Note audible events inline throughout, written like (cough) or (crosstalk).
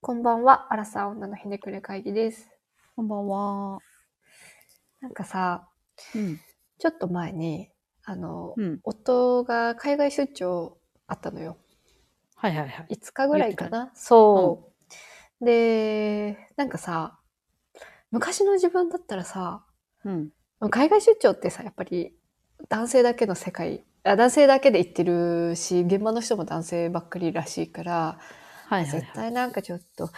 こんばんは、アラサー女のひねくれ会議です。こんばんは。なんかさ、うん。ちょっと前に、あの、うん。夫が海外出張あったのよ。はいはいはい。5日ぐらいかな。そう、で、なんかさ、昔の自分だったらさ、うん。海外出張ってさ、やっぱり男性だけの世界、あ男性だけで行ってるし、現場の人も男性ばっかりらしいから、はいはい、はい絶。対なんかちょっと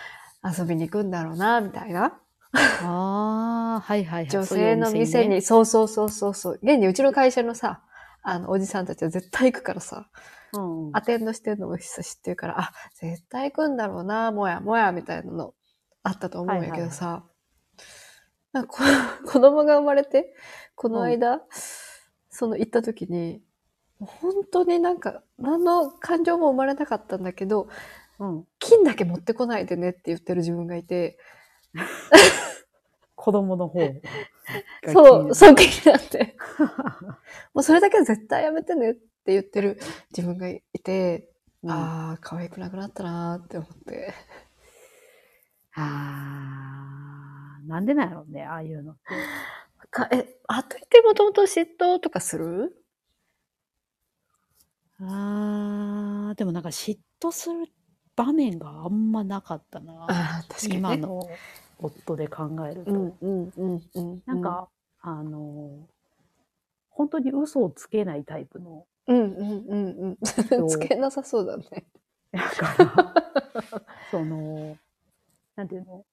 遊びに行くんだろうな、みたいな。ああ、はいはいはい。女性の店に、そうそうそうそうそう。現にうちの会社のさ、あの、おじさんたちは絶対行くからさ、そうん。アテンドしてるのも知ってるから、あ、絶対行くんだろうな、もやもや、みたいなのあったと思うんやけどさ、なんかこ (laughs) 子供が生まれて、この間、その行った時に、本当になんか、何の感情も生まれなかったんだけど、うん。金だけ持ってこないでねって言ってる自分がいて、(laughs) 子供の方 (laughs) が。そう、う。そう気になって。(laughs) もうそれだけは絶対やめてねって言ってる自分がいて、うん、あああ、可愛くなくなったなーって思って。あー、なんでなんやろうね、ああいうのって。かえ、あと言ってもともと嫉妬とかする？ああ、でもなんか嫉妬する場面があんまなかったな。ああ、確かに、ね。今。の夫で考えると。うんうんうんうん。なん、か、あの、本当に嘘をつけないタイプのうんうんうんうん。(laughs) つけなさそうだね。だから、(laughs) その、なんていうの、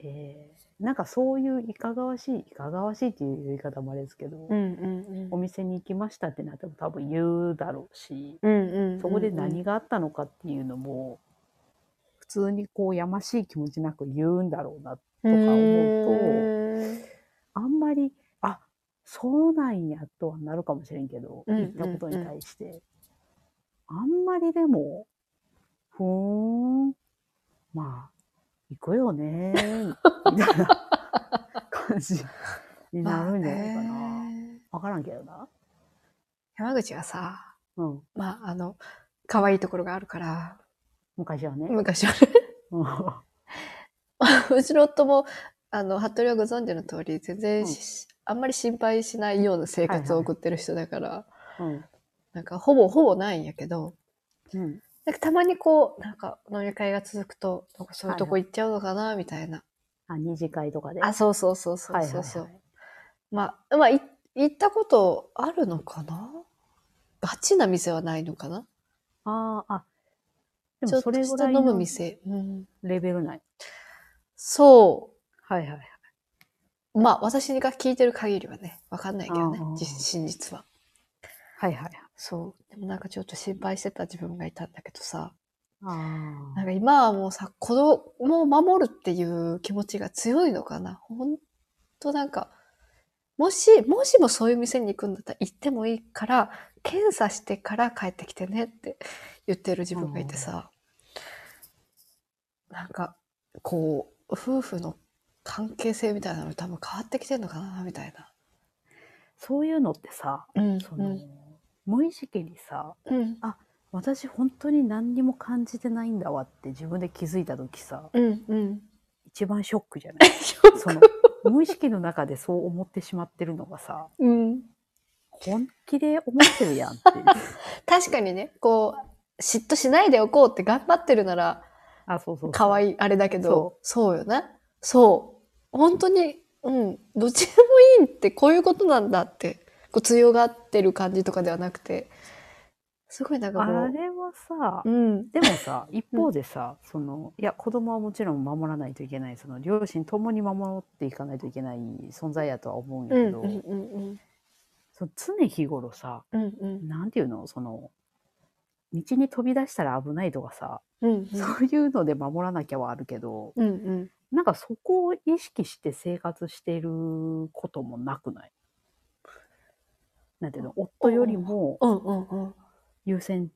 えー、なんかそういういかがわしい、いかがわしいっていう言い方もあれですけど、うんうんお店に行きましたってなっても多分言うだろうし、うん。うんうん。そこで何があったのかっていうのも、普通にこうやましい気持ちなく言うんだろうな、とか思うとうあんまり、あ、そうなんやとはなるかもしれんけど、うん言ったことに対して、あんまりでも、ふーん、まあ、行くよねー、みたいな感じになるんじゃないかな。わ、な。からんけどな。山口はさ、うん。まあ、あの、可愛いところがあるから、昔はね。昔はうん (laughs) うちの夫も、あの、服部はご存知の通り、全然し、あんまり心配しないような生活を送ってる人だから、うん。なんか、ほぼほぼないんやけど、うん。なんかたまにこう、なんか、飲み会が続くと、そういうとこ行っちゃうのかな、みたいな。あ、二次会とかで？あ、そうそうそうそうはいそうそう。はいはい。まあ、まあ、い行ったことあるのかな？ガチな店はないのかな？ああ、あ、でちょっともそれした飲むぐらいの店。うん、レベルない。そはいはいはい。う。まあ、私が聞いてる限りはね、わかんないけどね真実は。はいはいはい。そう。でもなんかちょっと心配してた自分がいたんだけどさ、あなんか今はもうさ、子供を守るっていう気持ちが強いのかな。ほんとなんか、もし、もしもそういう店に行くんだったら行ってもいいから、検査してから帰ってきてねって言ってる自分がいてさ、なんか、こう、夫婦の関係性みたいなの多分変わってきてんのかな、みたいな。そういうのってさ、うんその、無意識にさ、うん。私本当に何にも感じてないんだわって自分で気づいた時さ、うん。うん。一番ショックじゃない？(laughs) その、無意識の中でそう思ってしまってるのがさ、うん。本気で思ってるやんっていう。(laughs) 確かにね、こう、嫉妬しないでおこうって頑張ってるなら、あ、そうそう。可愛いあれだけど、そう。よね。そう。本当に、うん、どっちでもいいってこういうことなんだって、こう強がってる感じとかではなくて、すごいなんかこう、あれはさ、うん、でもさ、(laughs) 一方でさ、その、いや、子供はもちろん守らないといけない、その、両親ともに守っていかないといけない存在やとは思うんやうん、けど、うん、うん、その常日頃さ、うん、うん、なんていうのその、道に飛び出したら危ないとかさ、うん、そういうので守らなきゃはあるけど、うん、うん、なんかそこを意識して生活していることもなくない？なんていうの夫よりもうん、うん、うん。優先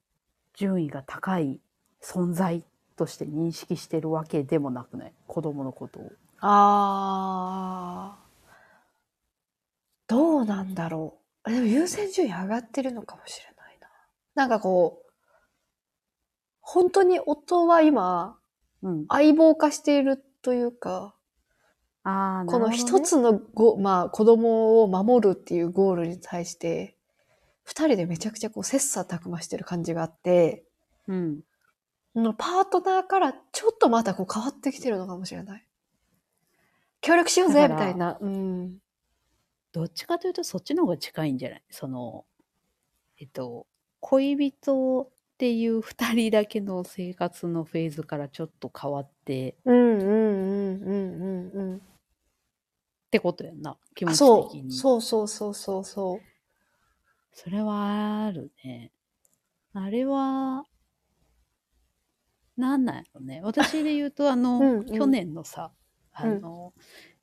順位が高い存在として認識してるわけでもなくない？子供のことを。あー、どうなんだろう。でも優先順位上がってるのかもしれないな。なんかこう、本当に夫は今、うん。相棒化しているというか、ああ、この一つのご、まあ子供を守るっていうゴールに対して、二人でめちゃくちゃこう切磋琢磨してる感じがあって、うん。うんパートナーからちょっとまたこう変わってきてるのかもしれない。協力しようぜみたいな。うん。どっちかというとそっちの方が近いんじゃない？その、えっと、恋人っていう二人だけの生活のフェーズからちょっと変わってうんうんうんうんうんうん。ってことやんな。気持ちそ的に。う、そうそうそうそうそう。それはあるね。あれは、なんなんやろね。私で言うと、あの、うんうん去年のさ、あの、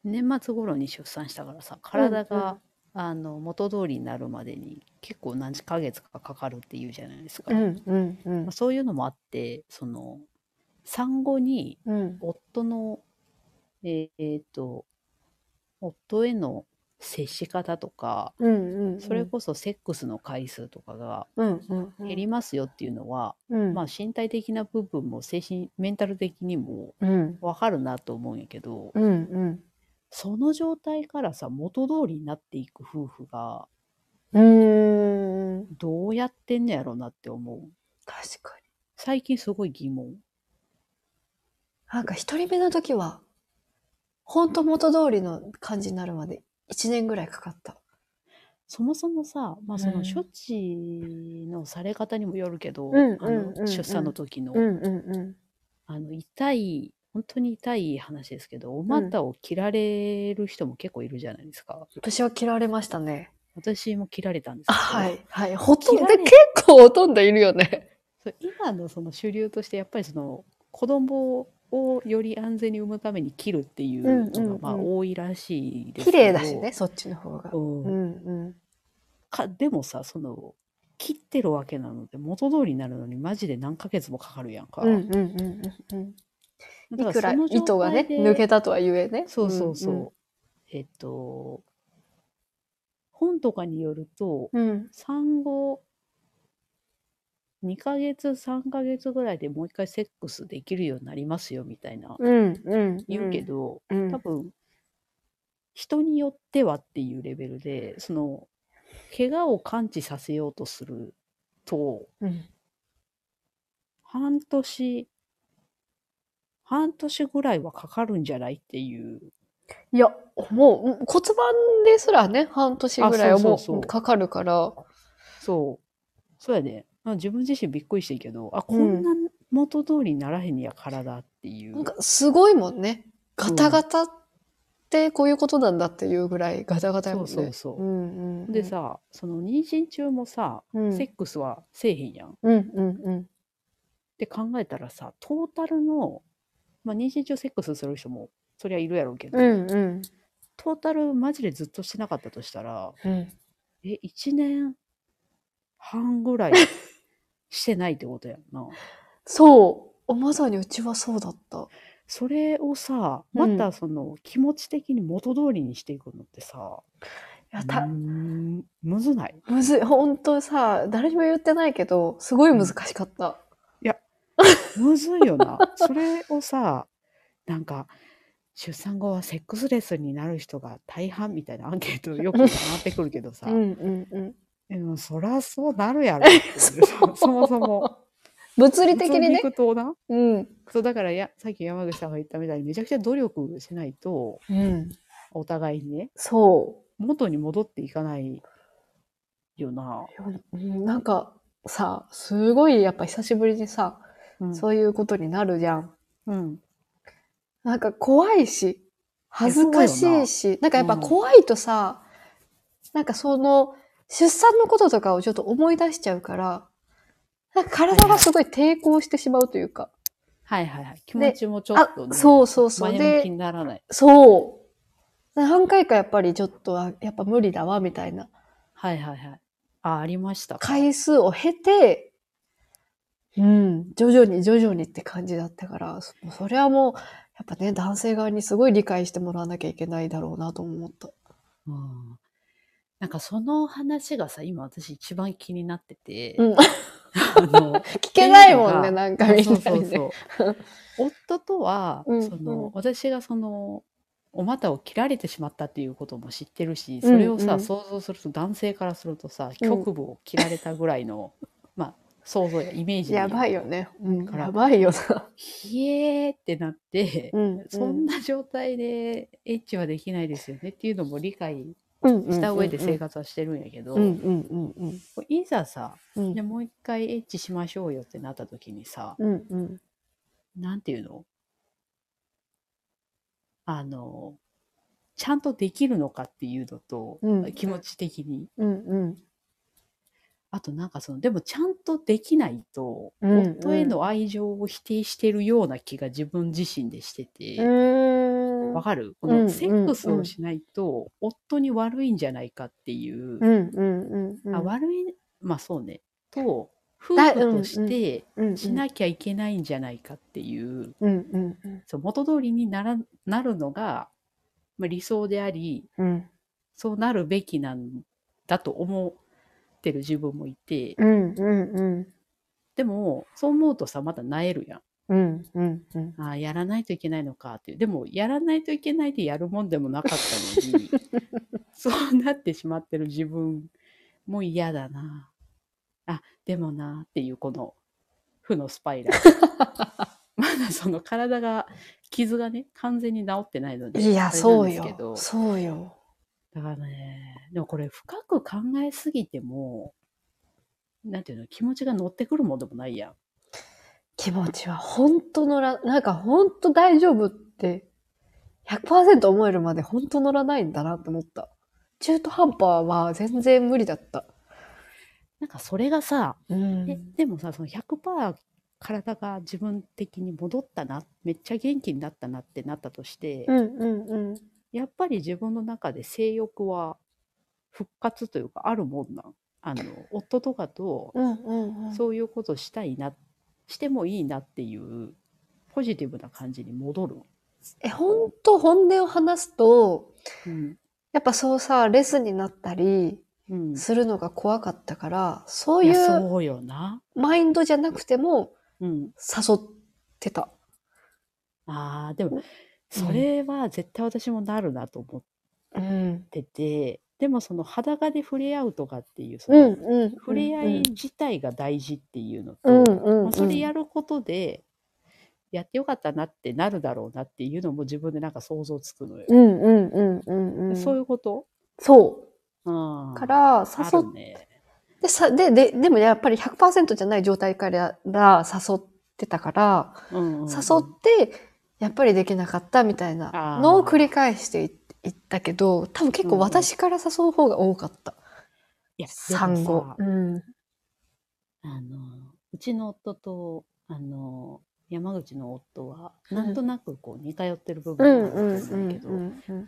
年末頃に出産したからさ、体が、あの、元通りになるまでに結構何ヶ月かかかるっていうじゃないですか。うんうんうんまあ、そういうのもあって、その、産後にうん。夫の、えーっと、夫への接し方とか、うんうんうん。それこそセックスの回数とかがうんうんうん。減りますよっていうのは、うん。まあ身体的な部分も精神、メンタル的にもうん。わかるなと思うんやけど、うんうん。その状態からさ、元通りになっていく夫婦が、うーん。どうやってんのやろなって思う。確かに。最近すごい疑問。なんか一人目の時は、ほんと元通りの感じになるまで一年ぐらいかかった。そもそもさ、まあそうのん処置のされ方にもよるけど、うんうんあうんうんの出産の時の、うんうんうあの痛い、本当に痛い話ですけど、お股を切られる人も結構いるじゃないですか。ん。私は切られましたね。私も切られたんですあ、けど、はい。はい。ほとんど、結構ほとんどいるよね。そう今のその主流としてやっぱりその子供をより安全に産むために切るっていうのがまあ多いらしいですけ綺ど、麗だしね、そっちの方が。うんうんうん。かでもさその切ってるわけなので元通りになるのにマジで何ヶ月もかかるやんか。うんうんうんうんうん。いくら糸がね、抜けたとは言えね。そうそうそう。んえっと本とかによるとうん。うん。産後2ヶ月3ヶ月ぐらいでもう一回セックスできるようになりますよみたいなうんうん。言うけど、うん、多分人によってはっていうレベルでその怪我を感知させようとするとうん。半年半年ぐらいはかかるんじゃないっていう。いや、もううん骨盤ですらね、半年ぐらいはもうそうそう。うかかるから。そう。そうやでまあ自分自身びっくりしてんけどあこうん。んな元通りにならへんねや体っていう、なんかすごいもんね。ガタガタってこういうことなんだっていうぐらいガタガタやもんね。そうそうそう。うんうんうん、で、さその妊娠中もさ、うん、セックスはせえへんやん。っうんうんうん。て考えたらさトータルの、まあ、妊娠中セックスする人もそりゃいるやろうけど、うんうん。トータルマジでずっとしてなかったとしたらうん、え1年半ぐらい (laughs) してないってことやんな。そう。まさにうちはそうだった。それをさうんまたその気持ち的に元通りにしていくのってさ、いや、た、んむずない？むずい。本当さ、誰にも言ってないけど、すごい難しかった。むずいよな。それをさなんか出産後はセックスレスになる人が大半みたいなアンケートよく回ってくるけどさ、うんうんうん。でもそらそうなるやろっていう (laughs) そうそもそも物理的にねなうん。そうだからやさっき山口さんが言ったみたいにめちゃくちゃ努力しないとうん。お互いにねそ元に戻っていかないよな。なんかさ、すごいやっぱ久しぶりにさ、うんそういうことになるじゃん。うんなんか怖いし、恥ずかしいし、なんかやっぱうん怖いとさ、なんかその、出産のこととかをちょっと思い出しちゃうから、なんか体がすごい抵抗してしまうというか。はいはいはい。気持ちもちょっあと、ね、そうそうそう。前向きで、にならない。そう。何回かやっぱりちょっと、あやっぱ無理だわ、みたいなはいはいはい。あ、ありましたか。回数を経て、うん、徐々に徐々にって感じだったから、そそれはもう、やっぱね、男性側にすごい理解してもらわなきゃいけないだろうなと思った。うん。なんかその話がさ、今私一番気になってて、うん。あの、(laughs) 聞けないもんね、なんかみんなそうにね。そうそう。夫とは、うん。その、うん。私がその、お股を切られてしまったっていうことも知ってるし、それをさ、うん。うん想像すると男性からするとさ、うん局部を切られたぐらいの、(laughs) まあ、想像やイメージでやばいよね。うん、やばいよな。ひえーってなって、うんそんな状態でエッチはできないですよね。っていうのも理解うんした上で生活活はしてるんやけど、いざさ、うん。じゃあもう一回エッチしましょうよってなった時にさ、うんうん。なんていうの？あの、ちゃんとできるのかっていうのと、うん。気持ち的に。うんうんあとなんかその、でもちゃんとできないと、うんうん。夫への愛情を否定してるような気が自分自身でしてて、わかる？このセックスをしないと、夫に悪いんじゃないかっていう、うんうんうんうん。あ悪い、まあそうね、と、夫だ婦としてうんうん。しなきゃいけないんじゃないかっていう、うんうんうん。そう元通りにならなるのが、まあ、理想であり、うん。そうなるべきなんだと思ってる自分もいて、うんうんうんでも、そう思うとさ、また萎えるやん。うんうんうんああ、やらないといけないのかっていう。でも、やらないといけないでやるもんでもなかったのに、(laughs) そうなってしまってる自分も嫌だな。あ、でもなっていうこの負のスパイラル。(laughs) まだその体が、傷がね、完全に治ってないので。いやそうよそうよだからね、でもこれ深く考えすぎても、なんていうの、気持ちが乗ってくるもんでもないやん。気持ちは本当乗らなんか本当大丈夫って100%思えるまで本当乗らないんだなって思った。中途半端は全然無理だった。なんかそれがさ、うん。えでもさ、その100%体が自分的に戻ったな、めっちゃ元気になったなってなったとして、うんうんうんやっぱり自分の中で性欲は復活というかあるもんなん。あの、夫とかとうんうんうんそういうことしたいな、してもいいなっていうポジティブな感じに戻る。え本当本音を話すとうん。やっぱそうさレスになったりうん。するのが怖かったからそういいや、うそうよな。マインドじゃなくてもうん。誘ってたああ、でも、それは絶対私もなるなと思っうん。てて、でもその裸で触れ合うとかっていう、そうんのうん触れ合い自体が大事っていうのと、うんうんまあそれやることで、やってよかったなってなるだろうなっていうのも自分でなんか想像つくのよ。うんうんうんうんうん。そういうこと？そう。うん。からあ誘るね。でさでででもやっぱり100%じゃない状態から誘ってたから、うんうんうん。誘ってやっぱりできなかったみたいなのを繰り返していいったけど多分結構私から誘う方が多かった、いや、産。後。うん。あの、うちの夫と、あの、山口の夫は、うんなんとなくこう似通ってる部う分があるんだけど、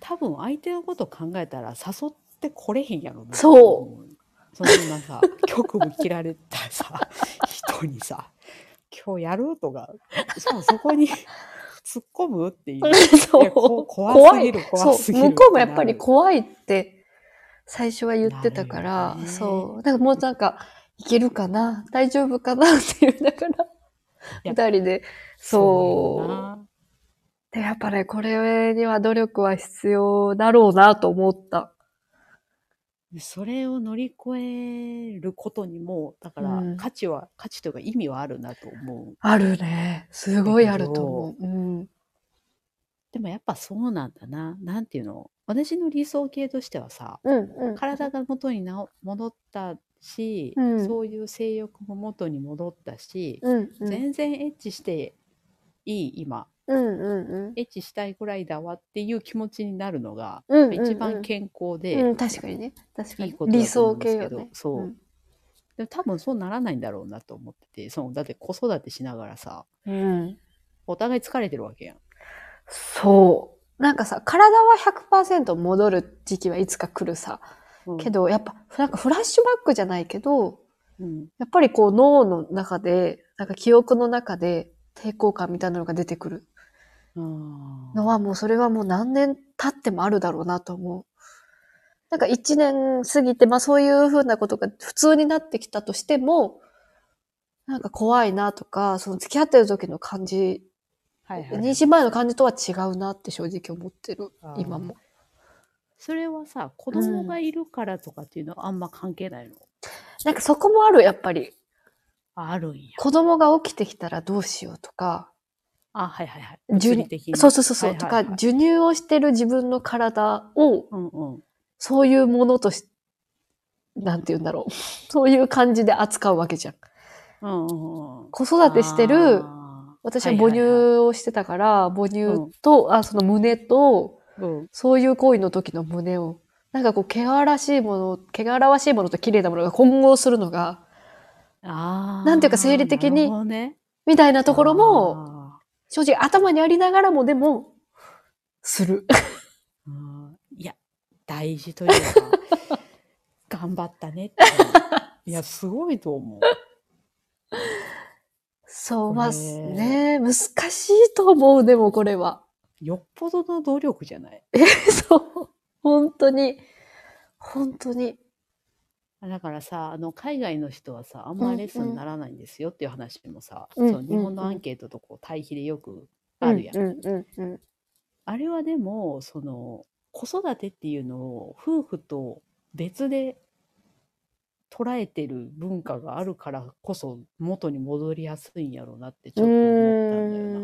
多分相手のこと考えたら誘ってこれへんやろなそう。そんなさ局部切られたさ人にさ今日やる？とか。しかもそこに突っ込むっていう。(laughs) そう。怖すぎる怖すぎるそう。向こうもやっぱり怖いって最初は言ってたから、ね。そう。だからもうなんかいけるかな？大丈夫かな？っていうだからや二人で。そうでやっぱねこれには努力は必要だろうなと思った。でそれを乗り越えることにもだからうん。価値は、価値というか意味はあるなと思う。あるね。すごいあると思う、うん、でもやっぱそうなんだな。なんていうの？私の理想形としてはさうんうん。体が元になお戻ったし、うん。そういう性欲も元に戻ったし、うんうん。全然エッチしていい今うんうんうん。エッチしたいぐらいだわっていう気持ちになるのが、うんうんうん。一番健康で、うん、確かにね。確かに。いいことだ理想と思うんです形よね。けどそう、うん。でも多分そうならないんだろうなと思っててそのだって子育てしながらさうん、お互い疲れてるわけやん。そう。なんかさ体は100%戻る時期はいつか来るさ。うん。けどやっぱなんかフラッシュバックじゃないけどうん。やっぱりこう脳の中でなんか記憶の中で抵抗感みたいなのが出てくるのはもうそれはもう何年経ってもあるだろうなと思う。なんか一年過ぎて、まあそういうふうなことが普通になってきたとしても、なんか怖いなとか、その付き合ってる時の感じ、はいはい。妊娠前の感じとは違うなって正直思ってる今も。それはさ、子供がいるからとかっていうのはあんま関係ないの、なんかそこもある、やっぱり。ああるんや。子供が起きてきたらどうしようとか、あ、はいはいはい。授物理的にそうそうそうそう、とか、授乳をしてる自分の体を、うんうん。そういうものとし、なんて言うんだろう。(laughs) そういう感じで扱うわけじゃん。うんうんうん。子育てしてる、私は母乳をしてたから、母乳と、あ、その胸と、うん。そういう行為の時の胸を、なんかこう、汚らしいもの、汚らわしいものと綺麗なものが混合するのが、ああ。なんていうか生理的にね、みたいなところも、あ正直頭にありながらもでも、する。(laughs) いや、大事というか、(laughs) 頑張ったねって。(laughs) いや、すごいと思う。そう、まあ、ね、難しいと思う、でもこれは。よっぽどの努力じゃない？そう。本当に。本当に。だからさ、あの、海外の人はさ、あんまレッスンにならないんですよっていう話もさ、うんそう日本のアンケートとこう対比でよくあるやん。うんうんうんあれはでも、その、子育てっていうのを夫婦と別で捉えてる文化があるからこそ元に戻りやすいんやろうなってちょっと思ったんだよな。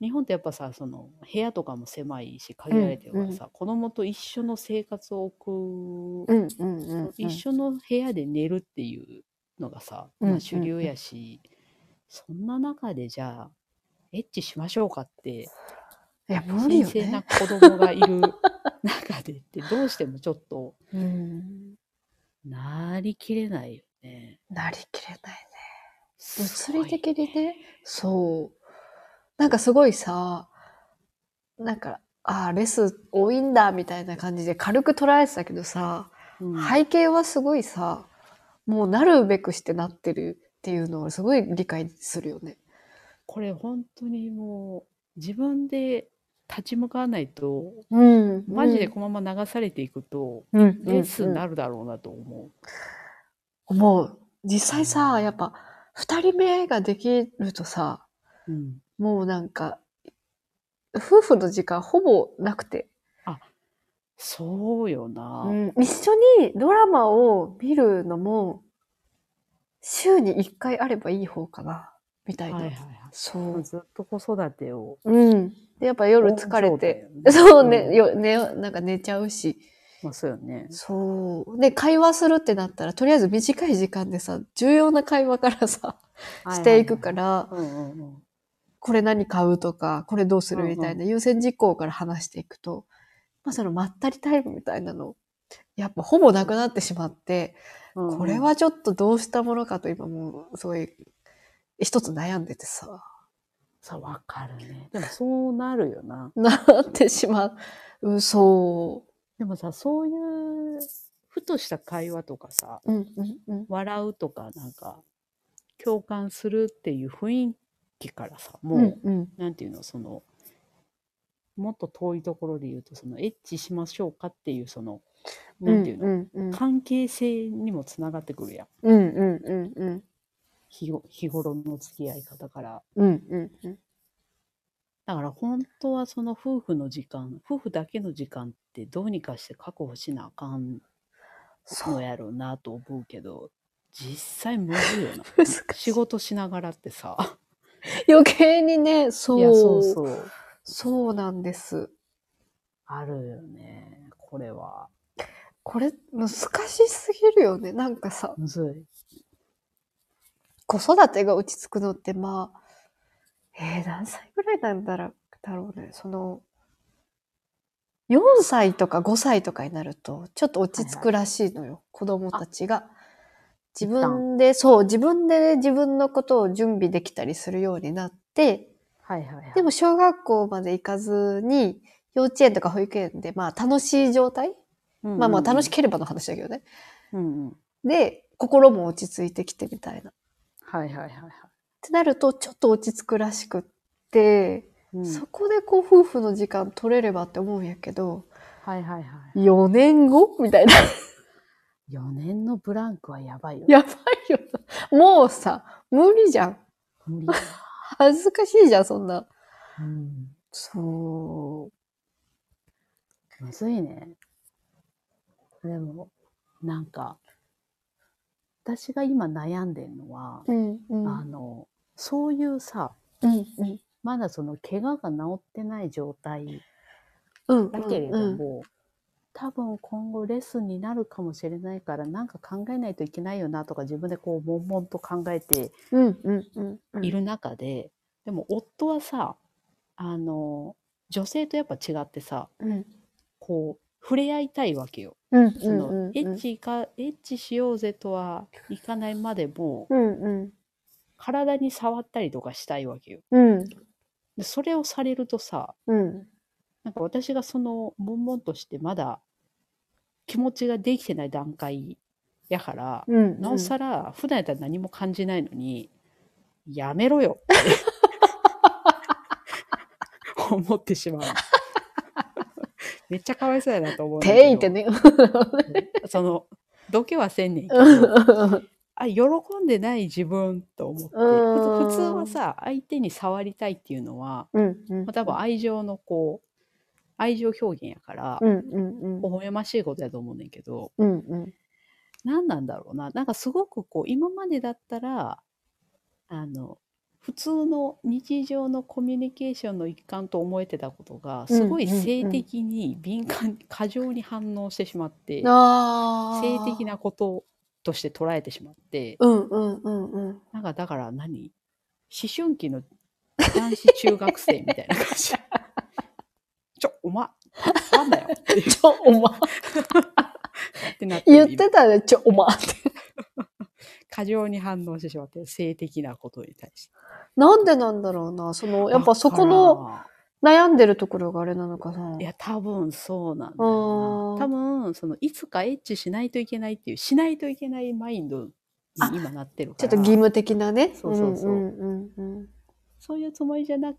うん。日本ってやっぱさ、その部屋とかも狭いし限られてるからさ、子供と一緒の生活を送うんうんうんうん。一緒の部屋で寝るっていうのがさ、うんまあ、主流やし、そんな中でじゃあエッチしましょうかっていや、無理よ神聖なね。子供がいる (laughs) 中でってどうしてもちょっとうん。なりきれないよね。なりきれないね。物理的にね、そう。なんかすごいさ、なんか、ああ、レス多いんだ、みたいな感じで軽く捉えてたけどさ、うん背景はすごいさ、もうなるべくしてなってるっていうのをすごい理解するよね。これ本当にもう自分で立ち向かわないとうん。マジでこのまま流されていくと、うん、レッスンにうんなるだろうなと思う。思う。実際さ、やっぱ、二人目ができるとさ、うんもうなんか、夫婦の時間ほぼなくて、そうよな。うん、一緒にドラマを見るのも、週に一回あればいい方かな、みたいな。はいはいはい。そう。ずっと子育てを。うん。で、やっぱ夜疲れて、そうね、うんよ、ね、なんか寝ちゃうし。まあそうよね。そう。で、会話するってなったら、とりあえず短い時間でさ、重要な会話からさ、していくから、うんうんうん。これ何買うとか、これどうするみたいな優先事項から話していくと、まあそのまったりタイムみたいなの、やっぱほぼなくなってしまって、これはちょっとどうしたものかと今もうすごい一つ悩んでてさ、さ、わかるね。(laughs) でもそうなるよな。なってしまう。そでもさ、そういう、ふとした会話とかさ、う。うんうんうん。笑うとか、なんか、共感するっていう雰囲気からさ、もう、うんうん。なんていうの、その、もっと遠いところで言うと、その、エッチしましょうかっていう、その、なんていうの、うんうん関係性にもつながってくるやん。うんうんうんうん。日ご日頃の付き合い方から。うんうんうん。だから本当はその夫婦の時間、夫婦だけの時間ってどうにかして確保しなあかん。のやろうなと思うけど、実際むずいよな。(laughs) 仕事しながらってさ。(laughs) 余計にね、そう。いや、そうそう。そうなんです。あるよね。これは。これ難しすぎるよね。なんかさ、むずい。子育てが落ち着くのってまあ、えー、何歳ぐらいなんだろうだろうね。その、4歳とか5歳とかになると、ちょっと落ち着くらしいのよ。子供たちが。自分で、そう、自分で自分のことを準備できたりするようになって、はいはいはい。でも小学校まで行かずに、幼稚園とか保育園で、まあ楽しい状態、うんうんうん、まあまあ楽しければの話だけどね。うんうん。で、心も落ち着いてきてみたいな。っはいはいはいはい。てなると、ちょっと落ち着くらしくって、うん、そこでこう夫婦の時間取れればって思うんやけど、はいはいはい。4年後？みたいな。4年のブランクはやばいよ。やばいよな。もうさ、無理じゃん。無理だ。恥ずかしいじゃん、そんな。うん。そむずいね。でも、なんか、私が今悩んでるのは、う。うん、うん。あの、そういうさ、うん、うん。まだその怪我が治ってない状態うん。だけれどうんも、多分今後レッスンになるかもしれないから、なんか考えないといけないよなとか自分でこう、悶々と考えて。いる中で、でも夫はさ、あの、女性とやっぱ違ってさ、うん。こう、触れ合いたいわけよ。うん、その。エッチか、エッチしようぜとはいかないまでも、うん、うん。体に触ったりとかしたいわけよ。うん、でそれをされるとさ、うん。なんか私がその、悶々としてまだ気持ちができてない段階やから、うん。なおさら、普段やったら何も感じないのに、やめろよって思ってしまう。めっちゃかわいそうやなと思う。ていってね。その、どけはせんねんけうど、んあ、喜んでない自分と思って、うん普通はさ、相手に触りたいっていうのは、うん、うん。まあ、多分愛情のこう、愛情表現やから、うん、うん、うん。微笑ましいことやと思うねんけど、うん、うん。何なんだろうな。なんかすごくこう、今までだったら、あの、普通の日常のコミュニケーションの一環と思えてたことが、すごいうんうんうん性的に敏感、過剰に反応してしまって。性的。なこととして捉えてしまって、うん、うん、うん、うん。なんかだから何？思春期の男子中学生みたいな感じ。おま、なんだよちょ、(laughs) おま。ってなってる言ってたね、ちょ、おまって。過剰に反応してしまって、性的なことに対して。なんでなんだろうな。その、やっぱそこの悩んでるところがあれなのかな。いや、多分そうなんだようんな。多分、その、いつかエッチしないといけないっていう、しないといけないマインドに今なってるから。ちょっと義務的なね。そうそうそうんうんうんそういうつもりじゃな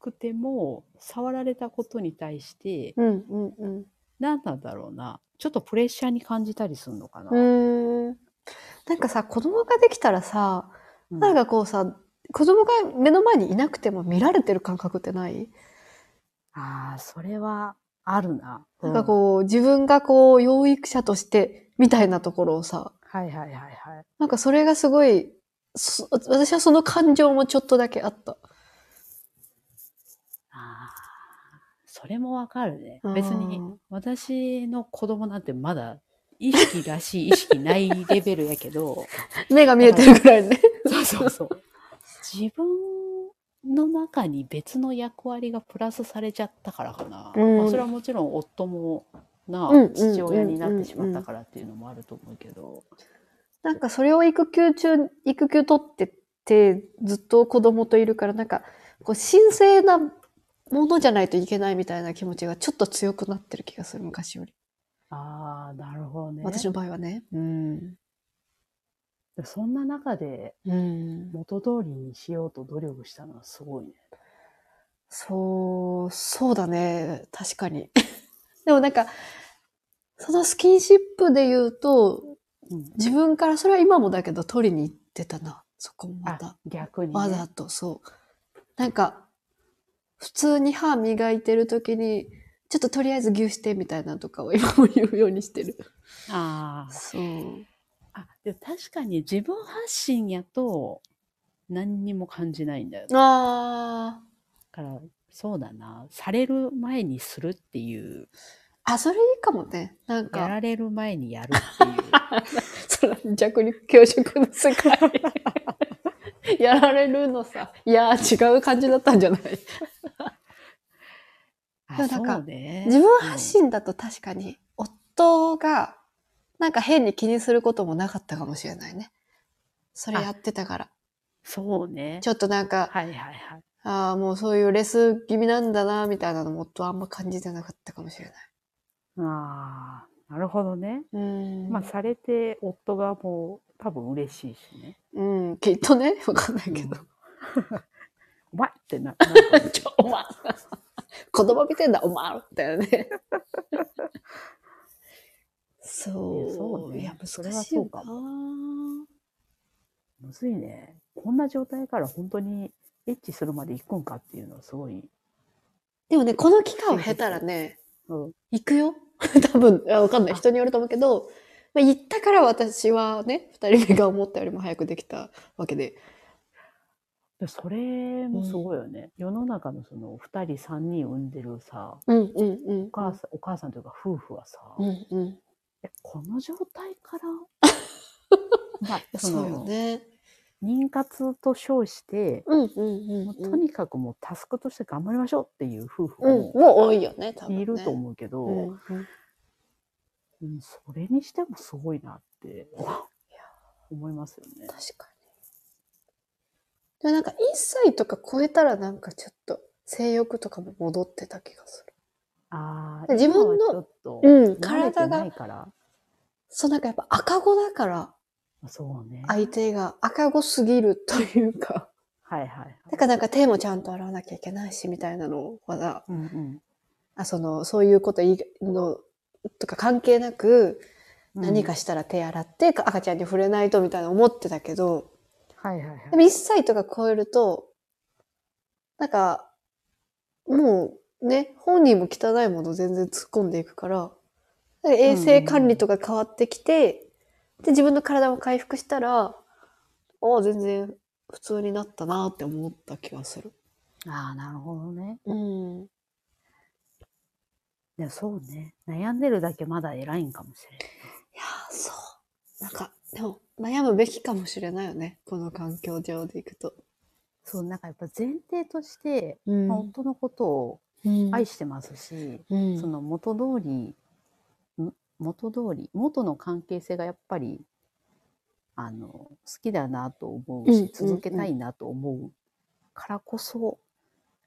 くても、触られたことに対して、うん。うんうん何なんだろうな。ちょっとプレッシャーに感じたりするのかな。うん。うーん。なんかさ、子供ができたらさ、うんなんかこうさ、子供が目の前にいなくても見られてる感覚ってない、ああ、それはあるな。なんかこう、自分がこう、養育者として、みたいなところをさ、うん。はいはいはいはい。なんかそれがすごい、そ私はその感情もちょっとだけあった。ああ、それもわかるねうん。別に、私の子供なんてまだ、意識らしい意識ないレベルやけど、(laughs) 目が見えてるぐらいね。そうそうそう。自分の中に別の役割がプラスされちゃったからかな。うんまあ、それはもちろん夫もな、父親になってしまったからっていうのもあると思うけど。なんかそれを育休中、育休取ってて、ずっと子供といるから、なんか、こう、神聖なものじゃないといけないみたいな気持ちがちょっと強くなってる気がする、昔より。ああ、なるほどね。私の場合はね。うん。そんな中でうん。元通りにしようと努力したのはすごいね。そう、そうだね。確かに。(laughs) でもなんか、そのスキンシップで言うと、うん、自分から、それは今もだけど取りに行ってたな。そこもまたあ。、逆に、ね。わざと、そう。なんか、普通に歯磨いてる時に、ちょっととりあえず牛してみたいなのとかを今も言うようにしてる。あーそう。あ。でも確かに自分発信やと何にも感じないんだよね。あだから、そうだな。される前にするっていう、あ。あ、それいいかもね。なんやかられる前にやるっていう。(laughs) それ弱肉強食の世界。(laughs) やられるのさ。いやー違う感じだったんじゃない？あでもなんかね。自分発信だと確かに、夫が、なんか変に気にすることもなかったかもしれないね。それやってたから。そうね。ちょっとなんか、はいはいはい。ああ、もうそういうレス気味なんだな、みたいなのも夫はあんま感じてなかったかもしれない。ああ、なるほどね。うん。まあ、されて、夫がもう、多分嬉しいしね。うん、きっとね、わかんないけど。(laughs) お前ってな、な (laughs) ちょ、お前 (laughs) 子供見てんだ、お前だよね。そう。そうねいや、それ難しいよはそうかな。むずいね。こんな状態から本当にエッチするまで行くんかっていうのはすごい。でもね、この期間を経たらね、うん。行くよ。(laughs) 多分、あわかんない。人によると思うけど、まあ、行ったから私はね、二人目が思ったよりも早くできたわけで。でそれもすごいよね。世の中のその二人三人産んでるさ、うんうんうん。お母さん、お母さんというか夫婦はさ、うんうん。えこの状態から、(laughs) まあ、そそうね。妊活と称して、うんうんうん。とにかくもうタスクとして頑張りましょうっていう夫婦うん、ももう多いよね、多分、ね。いると思うけど、うんうん。うんそれにしてもすごいなって思いますよね。確かに。でもなんか1歳とか超えたらなんかちょっと性欲とかも戻ってた気がする。ああ、自分のうん体がそうなんかやっぱ赤子だからそうね。相手が赤子すぎるというか。はいはいはい。だからなんか手もちゃんと洗わなきゃいけないしみたいなのはなうんうんあそのそういうことのとか関係なくうん何かしたら手洗って赤ちゃんに触れないとみたいな思ってたけど、はいはいはい。でも1歳とか超えると、なんか、もうね、本人も汚いもの全然突っ込んでいくから、で衛生管理とか変わってきて、で、自分の体も回復したら、ああ、全然普通になったなって思った気がする。ああ、なるほどね。うん。いや、そうね。悩んでるだけまだ偉いんかもしれない。いやー、そう。なんか、でも、悩むべきかもしれないよね。この環境上でいくと。そう、なんかやっぱ前提として、うんまあ夫のことをうん愛してますし、うんその元通り、ん元通り、元の関係性がやっぱり、あの、好きだなと思うし、続けたいなと思うからこそ、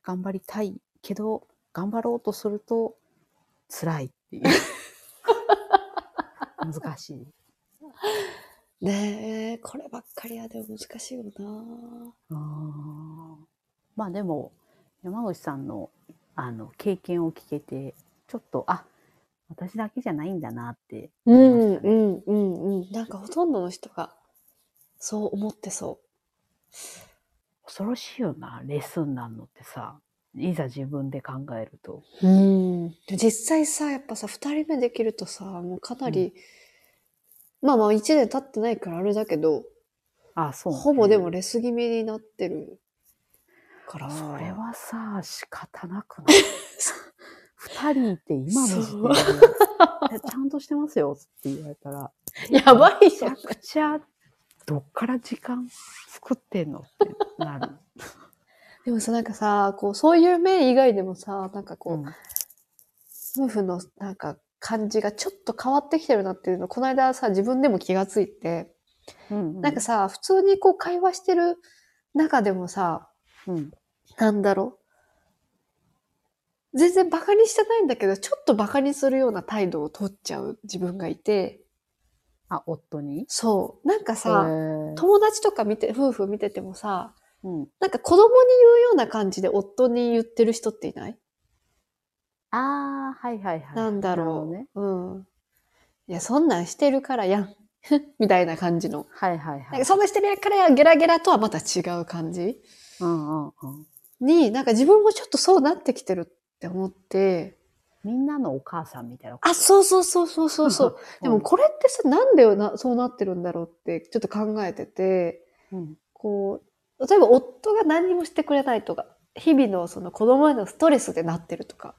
頑張りたいけど、頑張ろうとすると、辛いっていう。(laughs) 難しい。ねえ、こればっかりはでも難しいよな。あーまあでも、山口さんの、あの、経験を聞けて、ちょっと、あ、私だけじゃないんだなってう思いましたね。んうんうんうん。なんかほとんどの人がそう思ってそ恐ろしいよな、レッスンなんのってさ、いざ自分で考えると。う。うん。で実際さ、やっぱさ、二人目できるとさ、もうかなり、まあまあ一年経ってないからあれだけど、あ、そう、ね。ほぼでもレス気味になってるから。それはさ、仕方なくない？(laughs) 二人いて今の時点で、えちゃんとしてますよ？って言われたら、やばいじゃんめちゃくちゃ、どっから時間作ってんのってなる。(laughs) でもさ、なんかさ、こう、そういう面以外でもさ、なんかこう、うん。夫婦のなんか感じがちょっと変わってきてるなっていうの、この間さ、自分でも気がついて、うんなんかさ、普通にこう会話してる中でもさ、うん、なんだろう。全然バカにしてないんだけど、ちょっとバカにするような態度を取っちゃう自分がいて、あ、夫に？そう。なんかさ、友達とか見て、夫婦見ててもさ、うん、なんか子供に言うような感じで夫に言ってる人っていない？ああ、はいはいはい。なんだろう。ね。うん。いや、そんなんしてるからやん。(laughs) みたいな感じの。はいはいはいなんか。そんなんしてるからやん、ゲラゲラとはまた違う感じうんうんうん。に、なんか自分もちょっとそうなってきてるって思って、みんなのお母さんみたいな。あ、そうそうそうそうそうそう。(laughs) でもこれってさ、なんでなそうなってるんだろうってちょっと考えてて、うん、こう、例えば夫が何にもしてくれないとか、日々のその子供へのストレスでなってるとか、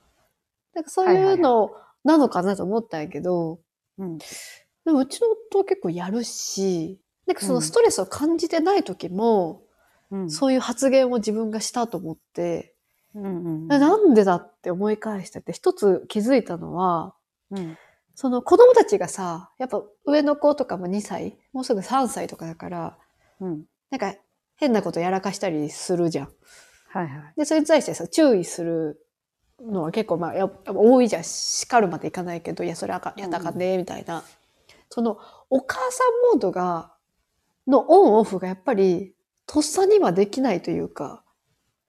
なんかそういうのなのかなと思ったんやけど、うん、でもうちの夫は結構やるし、なんかそうんのストレスを感じてない時も、うん。そういう発言を自分がしたと思って、うんうん。なんでだって思い返してて、一つ気づいたのは、うん。その子供たちがさ、やっぱ上の子とかも2歳、もうすぐ3歳とかだから、うん。なんか変なことやらかしたりするじゃん。はいはい。で、それに対してさ、注意するのは結構まあ、や多いじゃん。叱るまでいかないけど、いや、それあかん、やったかんね、みたいな。その、お母さんモードが、のオンオフがやっぱり、とっさにはできないというか、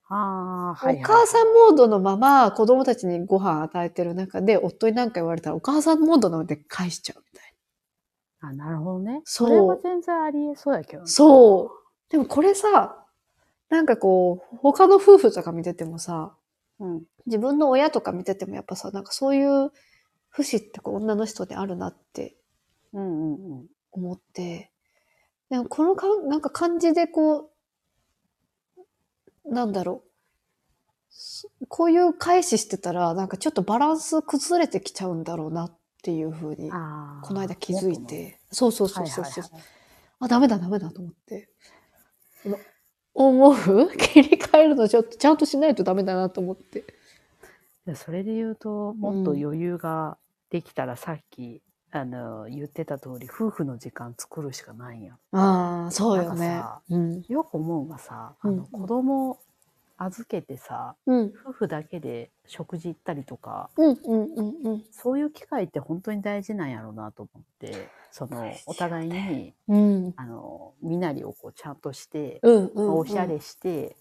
ああ、はいはい。お母さんモードのまま子供たちにご飯与えてる中で、夫に何か言われたら、お母さんモードなので返しちゃうみたいあ、なるほどね。そうそれは全然ありえそうやけどね。そう。でもこれさ、なんかこう、他の夫婦とか見ててもさ、うん。自分の親とか見ててもやっぱさ、なんかそういう節ってこう女の人にあるなってうんうんうん。思って、でもこのかん、なんか感じでこう、なんだろう。そこういう返ししてたら、なんかちょっとバランス崩れてきちゃうんだろうなっていうふうに。この間気づいて。そうそうそうそうそう、はいはいはいあ、ダメだダメだと思って。思う？(laughs) 切り替えるのちょっとちゃんとしないとダメだなと思って。でそれで言うと、もっと余裕ができたら、さっき、あの、言ってた通り、夫婦の時間作るしかないんや。ああ、そうよね。うん。よく思うのがさ、あうんの、子供預けてさ、うん。夫婦だけで食事行ったりとか、うんうんうんうん。そういう機会って本当に大事なんやろうなと思って、そのお互いに、うん。あの、身なりをこうちゃんとして、うんうん、うん。おしゃれして、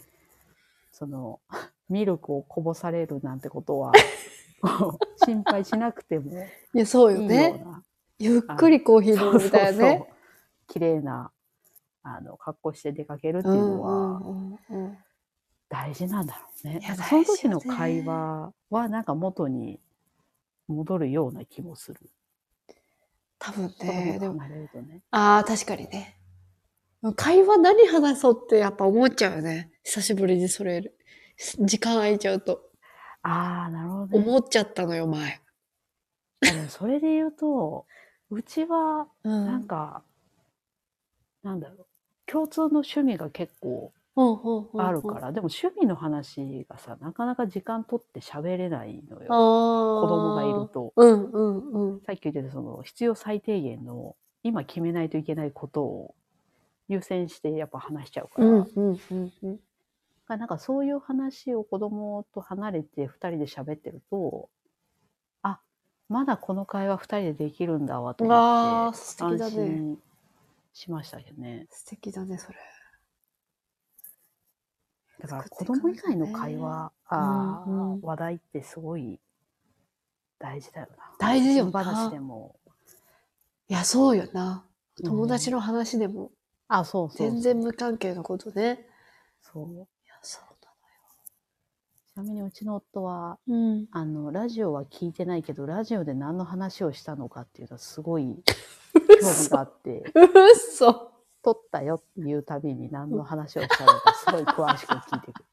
その、(laughs) ミルクをこぼされるなんてことは、(laughs) 心配しなくてもいや、そうよね。ゆっくりコーヒー飲むみたいなね。綺麗な、あの、格好して出かけるっていうのはうんうんうん大事なんだろうね。いやなんかその時の会話はなんか元に戻るような気もする。多分ね、でも、ね。ああ、確かにね。会話何話そうってやっぱ思っちゃうよね。久しぶりにそれ、時間空いちゃうと。ああ、なるほどね。思っちゃったのよ、前。それで言うと、うちは、うなんか、なんだろう、共通の趣味が結構あるから、でも趣味の話がさ、なかなか時間取って喋れないのよ。子子供がいる。と。うんうんうん。さっき言ってたその必要最低限の今決めないといけないことを優先してやっぱ話しちゃうから、うんうんうんうん。なんかそういう話を子供と離れて二人で喋ってると、あ、まだこの会話二人でできるんだわと思って、あー素敵安だね心しましたけどね。素敵だね、それ。だから子供以外の会話、あーうんうん話題ってすごい大事だよな。大事よ話でも。いや、そうよな。うん友達の話でも、あ、そうそうそう全然無関係のことね。そう。いや、そうちなみにうちの夫は、だ。うん。あの、ラジオは聞いてないけど、ラジオで何の話をしたのかっていうのはすごい興味があって、うっそ。撮ったよっていうたびに何の話をしたのかすごい詳しく聞いてくる。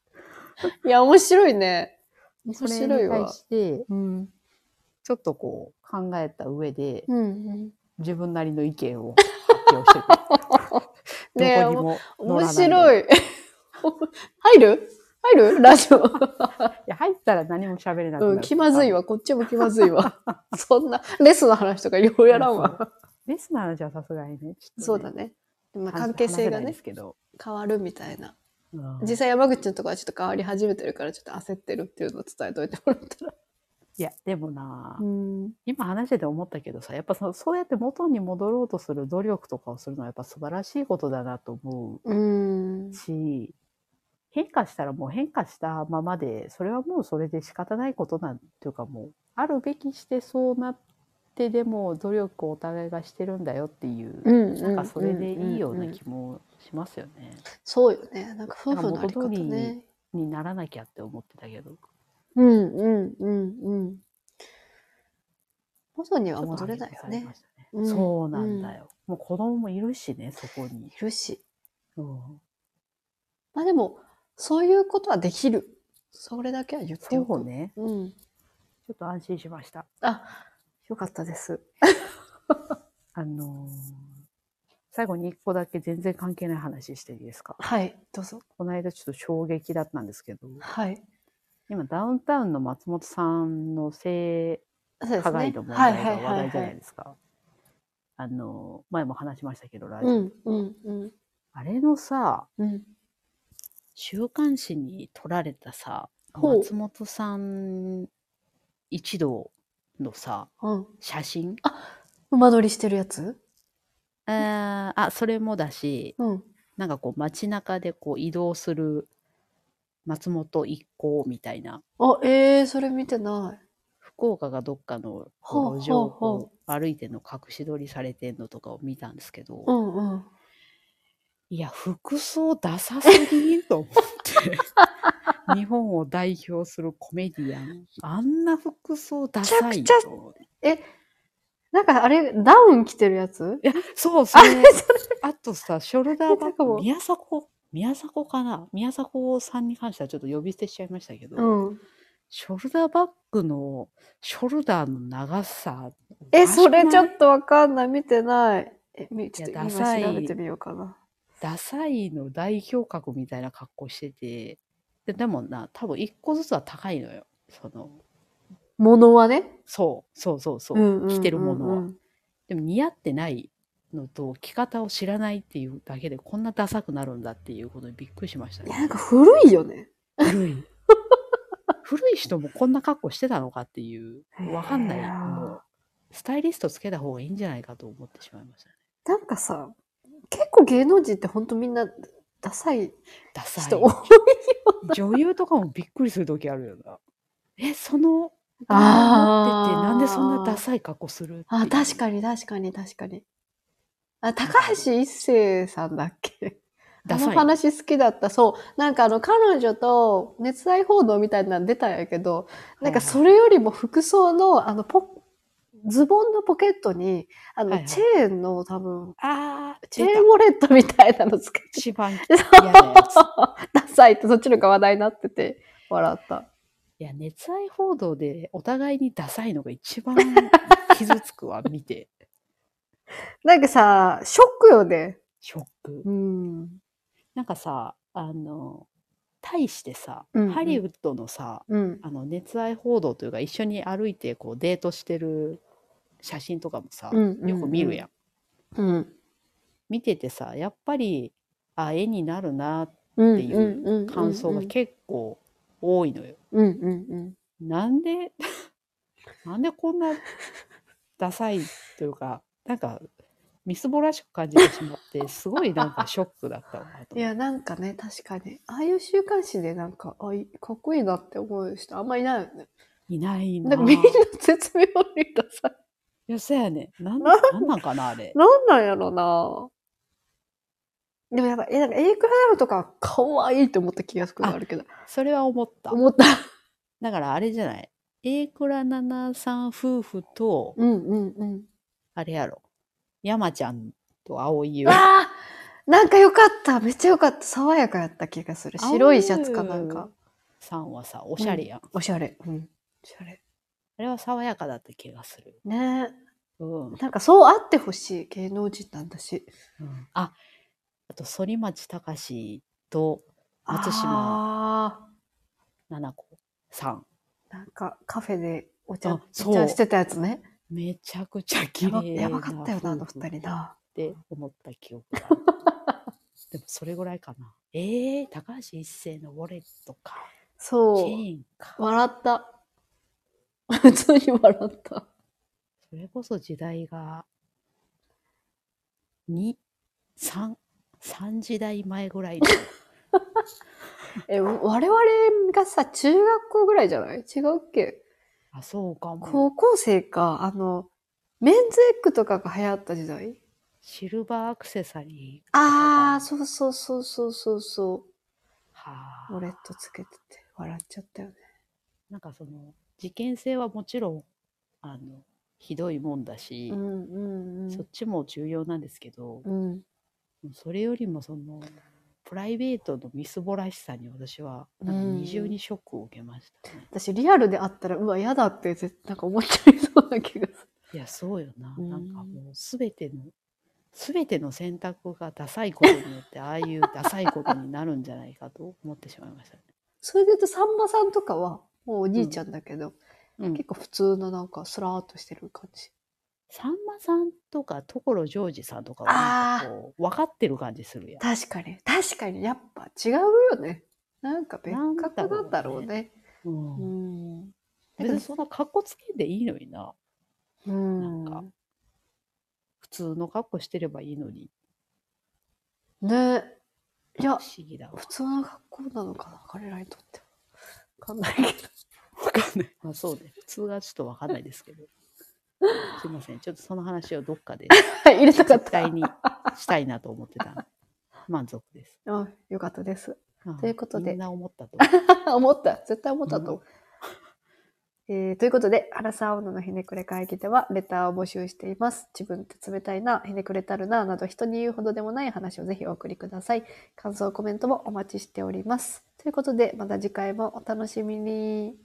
(laughs) いや、面白いね。面それ白いわに対。して、うん。ちょっとこう考えた上で、うんうん。自分なりの意見を発表してくる。(laughs) どこにも乗面白い。(laughs) 入る？入る？ラジオ。いや、入ったら何も喋れなくなる。うん、気まずいわ。こっちも気まずいわ。そんな、レスの話とかようやらんわ。レスナーじゃさすがにねそうだ。ね。まあ、話関係性がね。変わるみたいな。うん実際山口のとこはちょっと変わり始めてるから、ちょっと焦ってるっていうのを伝えといてもらったら。いや、でもな、うん。今話してて思ったけどさ、やっぱそそうやって元に戻ろうとする努力とかをするのはやっぱ素晴らしいことだなと思うんう。し、変化したらもう変化したままで、それはもうそれで仕方ないことなんていうかもう、あるべきしてそうなってでも努力をお互いがしてるんだよっていう、うん。なんかそれでいいようなうん気もしますよね。そうよね。なんか夫婦のあり方ね。にならなきゃって思ってたけど。うんうんうんうん。元には戻れないよねねうんそうなんだよ。もう子供もいるしね、そこにい。るし。うんまあでも、そういうことはできる。それだけは言っておく。そうね。うん。ちょっと安心しました。あ、よかったです。(laughs) あのー最後に一個だけ全然関係ない話していいですか？はい、どうぞ。この間ちょっと衝撃だったんですけど、はい。今ダウンタウンの松本さんの性。加害の問題が話題じゃないですか。あのー前も話しましたけど、ラジオ。うん、うん、うん。あれのさ、うん。週刊誌に撮られたさ、松本さん一同のさ、うん。写真？馬乗りしてるやつ？えーあ、それもだし、うん。なんかこう街中でこう移動する松本一行みたいなあ、ええー、それ見てない。福岡がどっかの路上を歩いてんの隠し撮りされてんのとかを見たんですけど、うんうん。いや、服装ダサすぎんと思って。(laughs) (laughs) 日本を代表するコメディアン。あんな服装ダサいめちゃくちゃと思ってえ、なんかあれ、ダウン着てるやつ？いや、そう、そあれ。あとさ、ショルダーバッグ、宮迫、宮迫かな？宮迫さんに関してはちょっと呼び捨てしちゃいましたけど、うん。ショルダーバッグの、ショルダーの長さ。え、それちょとっとわかんない。見てない。え、みちょっと今調べてみようかな。ダサいの代表格みたいな格好してて、ででもな、多分一個ずつは高いのよ。その、ものはね？そう、そうそうそう。うんうんうんうん着てるものは。でも似合ってないのと着方を知らないっていうだけでこんなダサくなるんだっていうことにびっくりしましたいや、ね。なんか古いよね。古い。(laughs) 古い人もこんな格好してたのかっていう、わかんない。スタイリストつけた方がいいんじゃないかと思ってしまいましたね。なんかさ、結構芸能人ってほんとみんなダサいダサい人。多い。女優とかもびっくりする時あるよな。え、その、あー持っててなんでそんなダサい格好するあ、確に。かに確かに確かに。あ、高橋一生さんだっけ？あのダサい。話好きだった。そう。なんかあの、彼女と熱愛報道みたいなの出たんやけど、なんかそれよりも服装の、あの、ポ、ズボンのポケットに、あの、はいはいチェーンの多分、あー、チェーンウォレットみたいなのつけて、一番嫌なやつ。ダサいってそっちのが話題になってて、笑った。いや、熱愛報道でお互いにダサいのが一番 (laughs) 傷つくわ、見て。なんかさ、ショックよね。ショック。うん。なんかさ、あの、対してさ、うんうんハリウッドのさ、うん。あの、熱愛報道というか、一緒に歩いてこうデートしてる写真とかもさ、うんうんよく見るやん。うん。見ててさ、やっぱり、あ、絵になるなっうん。ていう感想が結構多いのよ。うんうんうん。なんで、(laughs) なんでこんなダサいというか、なんか、みすぼらしく感じてしまって、すごいなんかショックだったわ。いや、なんかね、確かに。ああいう週刊誌でなんか、あ、いかっこいいなって思う人あんまいないよね。いないな。なんかみんな絶妙にダサい。いや、そうやね。なん、ななんなんかな、あれ。なんなんやろなでもやっぱ、え、なんか、エイクラダムとかは可愛いって思った気がするあるけど。それは思った。思った。だからあれじゃない？榮倉奈々さん夫婦と、うんうんうん。あれやろ。山ちゃんと葵優。わあなんかよかった。めっちゃよかった。爽やかやった気がする。白いシャツかなんか。さんはさ、おしゃれやん。おしゃれ。うん。おしゃれ。あれは爽やかだった気がする。ねうん。なんかそうあってほしい芸能人なんだし。うんあ、あと、反町隆史と松島あ菜々子さん。ーなんかカフェでお茶、おあそう茶してたやつね。めちゃくちゃ綺やば麗なやばかったよな、あの夫婦二人な。って思った記憶がある。(laughs) でもそれぐらいかな。えー、高橋一生のウォレットか。チそう。ェーンか。笑った。普通に笑った。それこそ時代が、2、3、3時代前ぐらいの。(laughs) え、我々がさ、中学校ぐらいじゃない？違うっけ？あ、そうかも。高校生か。あの、メンズエッグとかが流行った時代？シルバーアクセサリー。ああ、そうそうそうそうそうそはう。ウォレッあ。トつけてて笑っちゃったよね。なんかその、事件性はもちろん、あの、ひどいもんだし、うんうんうん。そっちも重要なんですけど、うん。それよりもその、プライベートのみすぼらしさに私は、なんか二重にショックを受けましたね。私リアルであったら、うわ、嫌だって絶対なんか思っちゃいそうな気がすいや、そうよな。うんなんかもうすべての、すべての選択がダサいことによって、ああいうダサいことになるんじゃないかと思ってしまいましたね。る。それで言うと、さんまさんとかは、もうおじいちゃんだけど、うん結構普通のなんかスラーっとしてる感じ。さんまさんとか所ジョージさんとかはなんかこう分かってる感じするやん。確かに。確かに。やっぱ違うよね。なんか別格なんだろうね。う、うんん。別にそんな格好つけんでいいのにな。うん。なんか普通の格好してればいいのに。ね。いや不、思議だわ普。通の学校なのかな彼らにとってかんないけど。わかんない。(laughs) まあそうね。普通はちょっとわかんないですけど。(laughs) すいません。ちょっとその話をどっかではい、入れたかった。絶対にしたいなと思ってた。(laughs) 満足です。あよかったです。あということでみんな思ったと。思った。絶対思ったと。えーということで、アラサー女のひねくれ会議では、レターを募集しています。自分って冷たいな、ひねくれたるな、など人に言うほどでもない話をぜひお送りください。感想、コメントもお待ちしております。ということで、また次回もお楽しみに。